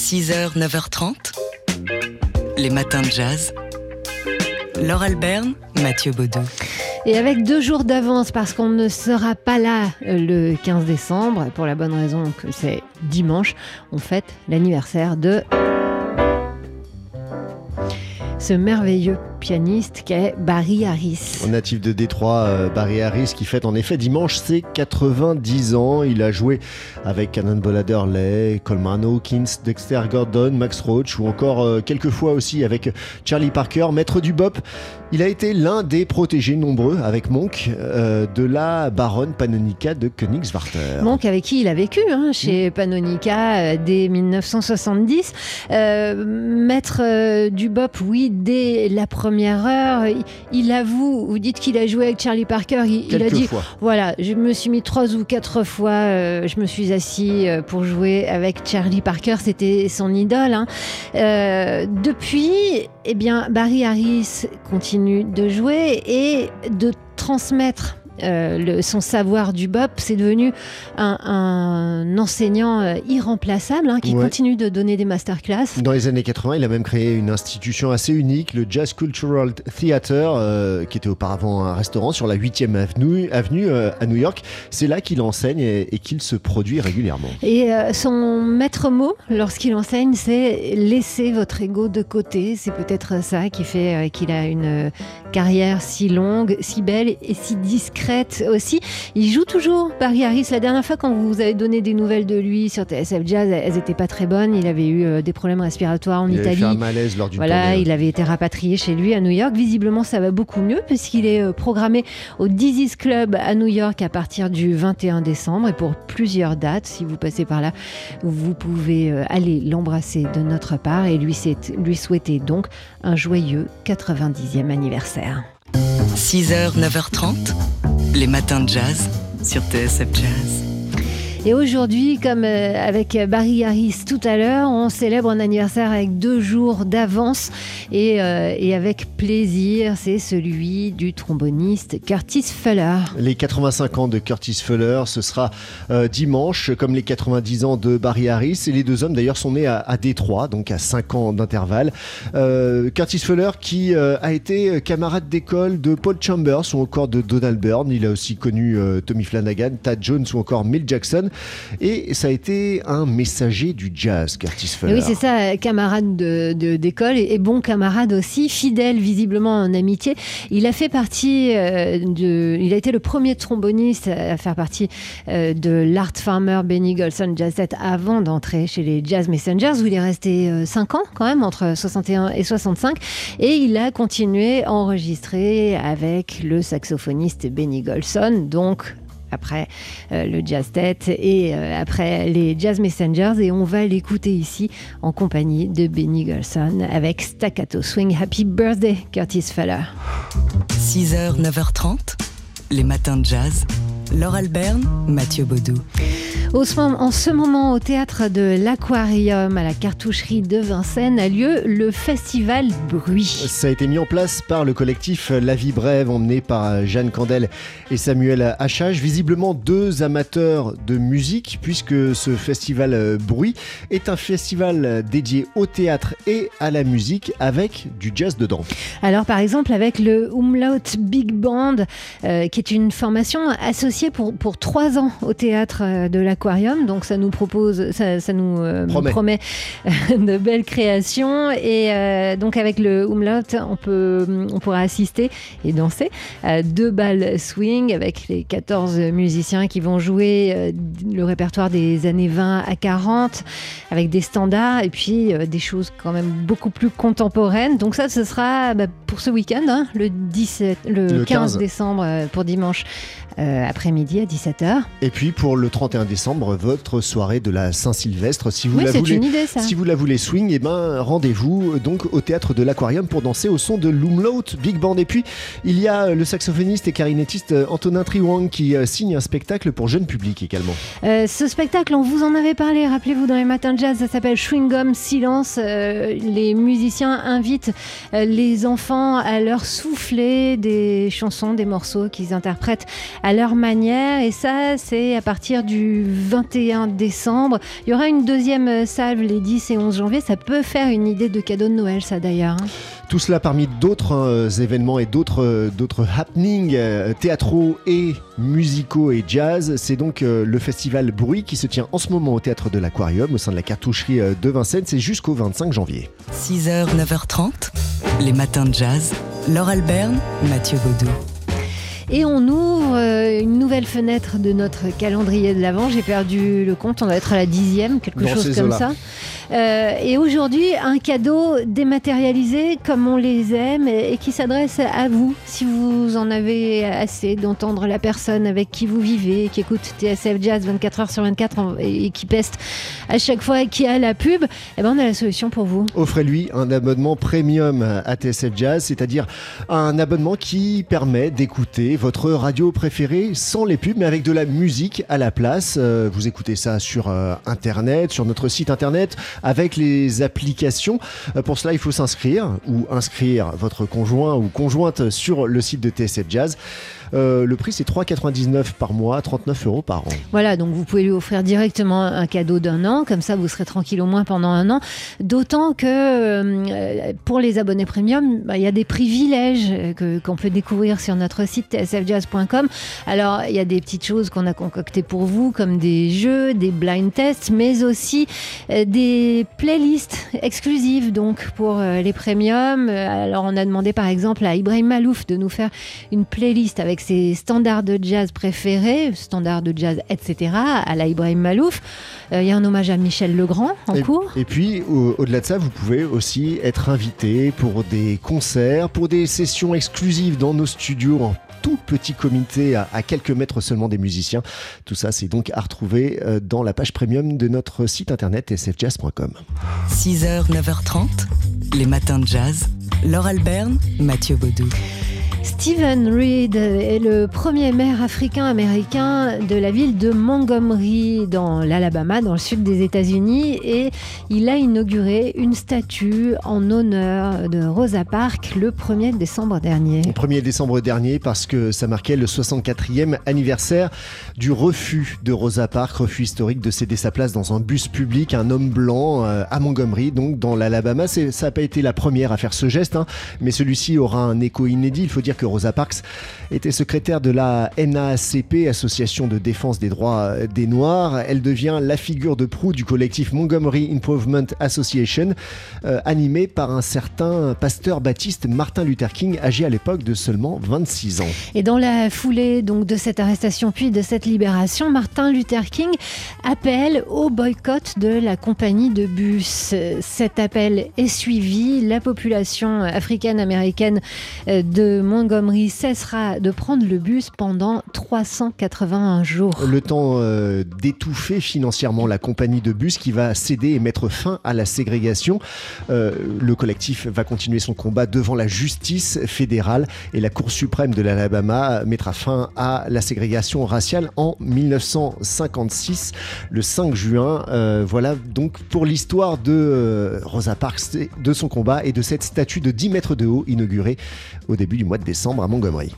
6h, 9h30, les matins de jazz. Laure Alberne, Mathieu Baudou. Et avec deux jours d'avance parce qu'on ne sera pas là euh, le 15 décembre, pour la bonne raison que c'est dimanche, on fête l'anniversaire de ce merveilleux pianiste qu'est Barry Harris. Natif de Détroit, euh, Barry Harris qui fête en effet dimanche ses 90 ans. Il a joué avec Cannonball Adderley, Coleman Hawkins, Dexter Gordon, Max Roach ou encore euh, quelques fois aussi avec Charlie Parker, maître du bop. Il a été l'un des protégés nombreux avec Monk euh, de la baronne Panonica de Königswarter. Monk avec qui il a vécu hein, chez Panonica dès 1970. maître du bop, oui, dès la première première heure. Il, avoue, vous dites qu'il a joué avec Charlie Parker. Il, a dit voilà, je me suis mis trois ou quatre fois, euh, je me suis assis euh, pour jouer avec Charlie Parker. C'était son idole. Hein. Euh, depuis, eh bien, Barry Harris continue de jouer et de transmettre euh, son savoir du bop, c'est devenu un, enseignant euh, irremplaçable hein, qui continue de donner des masterclass. Dans les années 80, il a même créé une institution assez unique, le Jazz Cultural Theater, euh, qui était auparavant un restaurant sur la 8e avenue, avenue à New York. C'est là qu'il enseigne et, qu'il se produit régulièrement. Et son maître mot, lorsqu'il enseigne, c'est laisser votre ego de côté. C'est peut-être ça qui fait qu'il a une carrière si longue, si belle et si discrète aussi. Il joue toujours, Barry Harris. La dernière fois, quand vous avez donné des nouvelles de lui sur TSF Jazz, elles n'étaient pas très bonnes. Il avait eu euh, des problèmes respiratoires en il Italie. Il avait fait un malaise lors du Voilà, il avait été rapatrié chez lui à New York. Visiblement, ça va beaucoup mieux puisqu'il est euh, programmé au Dizzy's Club à New York à partir du 21 décembre et pour plusieurs dates. Si vous passez par là, vous pouvez euh, aller l'embrasser de notre part et lui, lui souhaiter donc un joyeux 90e anniversaire. 6h, 9h30, les matins de jazz sur TSF Jazz. Et aujourd'hui, comme euh, avec Barry Harris tout à l'heure, on célèbre un anniversaire avec deux jours d'avance et, euh, avec plaisir. C'est celui du tromboniste Curtis Fuller. Les 85 ans de Curtis Fuller, ce sera euh, dimanche, comme les 90 ans de Barry Harris. Et les deux hommes, d'ailleurs, sont nés à, à, Détroit, donc à 5 ans d'intervalle. Curtis Fuller, qui a été camarade d'école de Paul Chambers ou encore de Donald Byrne. Il a aussi connu Tommy Flanagan, Tad Jones ou encore Mill Jackson. Et ça a été un messager du jazz, Curtis Fuller. oui, c'est ça, camarade d'école de, et, bon camarade aussi, fidèle visiblement en amitié. Il a fait partie euh, de. Il a été le premier tromboniste à faire partie euh, de l'Art Farmer Benny Golson Jazz Set avant d'entrer chez les Jazz Messengers, où il est resté 5 euh, ans quand même, entre 61 et 65. Et il a continué à enregistrer avec le saxophoniste Benny Golson, donc après euh, le Jazz Tête et euh, après les Jazz Messengers et on va l'écouter ici en compagnie de Benny Golson avec Staccato Swing Happy Birthday Curtis Feller. 6h, 9h30, les matins de jazz. Laure Alberne, Mathieu Baudou en ce moment, au théâtre de l'Aquarium, à la cartoucherie de Vincennes, a lieu le festival Bruit. Ça a été mis en place par le collectif La Vie Brève, emmené par Jeanne Candel et Samuel Hachage. Visiblement deux amateurs de musique, puisque ce festival Bruit est un festival dédié au théâtre et à la musique avec du jazz dedans. Alors, par exemple, avec le Umlaut Big Band, euh, qui est une formation associée pour, pour trois ans au théâtre de l'Aquarium donc ça nous propose, ça, nous euh, promet, de belles créations. Et euh, donc avec le Umlaut, on, peut, on pourra assister et danser à deux balles swing avec les 14 musiciens qui vont jouer euh, le répertoire des années 20 à 40 avec des standards et puis des choses quand même beaucoup plus contemporaines. Donc ça, ce sera bah, pour ce week-end, hein, le, 17, le, 15, décembre pour dimanche après-midi à 17h. Et puis pour le 31 décembre, votre soirée de la Saint-Sylvestre. Si vous la voulez, si vous la voulez swing, et eh ben rendez-vous donc au théâtre de l'Aquarium pour danser au son de l'Umlaut Big Band. Et puis il y a le saxophoniste et clarinettiste Antonin Triwang qui euh, signe un spectacle pour jeune public également. Euh, ce spectacle, on vous en avait parlé, rappelez-vous dans les matins de jazz, ça s'appelle Chewing Silence. Euh, les musiciens invitent les enfants à leur souffler des chansons, des morceaux qu'ils interprètent à leur manière. Et ça, c'est à partir du 21 décembre. Il y aura une deuxième salve les 10 et 11 janvier. Ça peut faire une idée de cadeau de Noël, ça d'ailleurs. Hein. Tout cela parmi d'autres hein, événements et d'autres happenings théâtraux et musicaux et jazz. C'est donc le festival Bruit qui se tient en ce moment au théâtre de l'Aquarium au sein de la cartoucherie de Vincennes. C'est jusqu'au 25 janvier. 6h, 9h30, les matins de jazz. Laure Alberne, Mathieu Baudou. Et on ouvre euh, une nouvelle fenêtre de notre calendrier de l'Avent. J'ai perdu le compte, on va être à la dixième, quelque chose comme ça. Euh, et aujourd'hui, un cadeau dématérialisé comme on les aime et, qui s'adresse à vous, si vous en avez assez d'entendre la personne avec qui vous vivez, qui écoute TSF Jazz 24 heures sur 24 et qui peste à chaque fois qui a la pub, eh ben on a la solution pour vous. Offrez-lui un abonnement premium à TSF Jazz, c'est-à-dire un abonnement qui permet d'écouter votre radio préférée sans les pubs, mais avec de la musique à la place. Euh, vous écoutez ça sur euh, Internet, sur notre site Internet, avec les applications. Euh, pour cela, il faut s'inscrire ou inscrire votre conjoint ou conjointe sur le site de TSF Jazz. Euh, le prix, c'est 3,99 par mois, 39 euros par an. Voilà, donc vous pouvez lui offrir directement un cadeau d'un an, comme ça vous serez tranquille au moins pendant un an. D'autant que euh, pour les abonnés premium, bah, il y a des privilèges qu'on peut découvrir sur notre site tsfjazz.com. Alors, il y a des petites choses qu'on a concoctées pour vous, comme des jeux, des blind tests, mais aussi euh, des playlists exclusives donc pour les premiums. Alors, on a demandé par exemple à Ibrahim Malouf de nous faire une playlist avec ses standards de jazz préférés, standards de jazz, etc., à la Ibrahim Malouf. Euh, il y a un hommage à Michel Legrand en cours. Et puis, au-delà de ça, vous pouvez aussi être invité pour des concerts, pour des sessions exclusives dans nos studios en tout petit comité à, à, quelques mètres seulement des musiciens. Tout ça, c'est donc à retrouver euh, dans la page premium de notre site internet sfjazz.com. 6h, 9h30, les matins de jazz. Laure Alberne, Mathieu Baudou. Stephen Reed est le premier maire africain-américain de la ville de Montgomery, dans l'Alabama, dans le sud des États-Unis, et il a inauguré une statue en honneur de Rosa Parks le 1er décembre dernier. Le 1er décembre dernier, parce que ça marquait le 64e anniversaire du refus de Rosa Parks, refus historique de céder sa place dans un bus public, un homme blanc euh, à Montgomery, donc dans l'Alabama. Ça n'a pas été la première à faire ce geste, hein, mais celui-ci aura un écho inédit. Il faut dire que Rosa Parks était secrétaire de la NAACP, Association de défense des droits des Noirs. Elle devient la figure de proue du collectif Montgomery Improvement Association, euh, animé par un certain pasteur baptiste Martin Luther King, âgé à l'époque de seulement 26 ans. Et dans la foulée donc de cette arrestation puis de cette libération, Martin Luther King appelle au boycott de la compagnie de bus. Cet appel est suivi. La population africaine-américaine euh, de Montgomery Montgomery cessera de prendre le bus pendant 381 jours. Le temps euh, d'étouffer financièrement la compagnie de bus qui va céder et mettre fin à la ségrégation. Euh, le collectif va continuer son combat devant la justice fédérale et la Cour suprême de l'Alabama mettra fin à la ségrégation raciale en 1956, le 5 juin. Euh, voilà donc pour l'histoire de Rosa Parks, de son combat et de cette statue de 10 mètres de haut inaugurée au début du mois de décembre à Montgomery.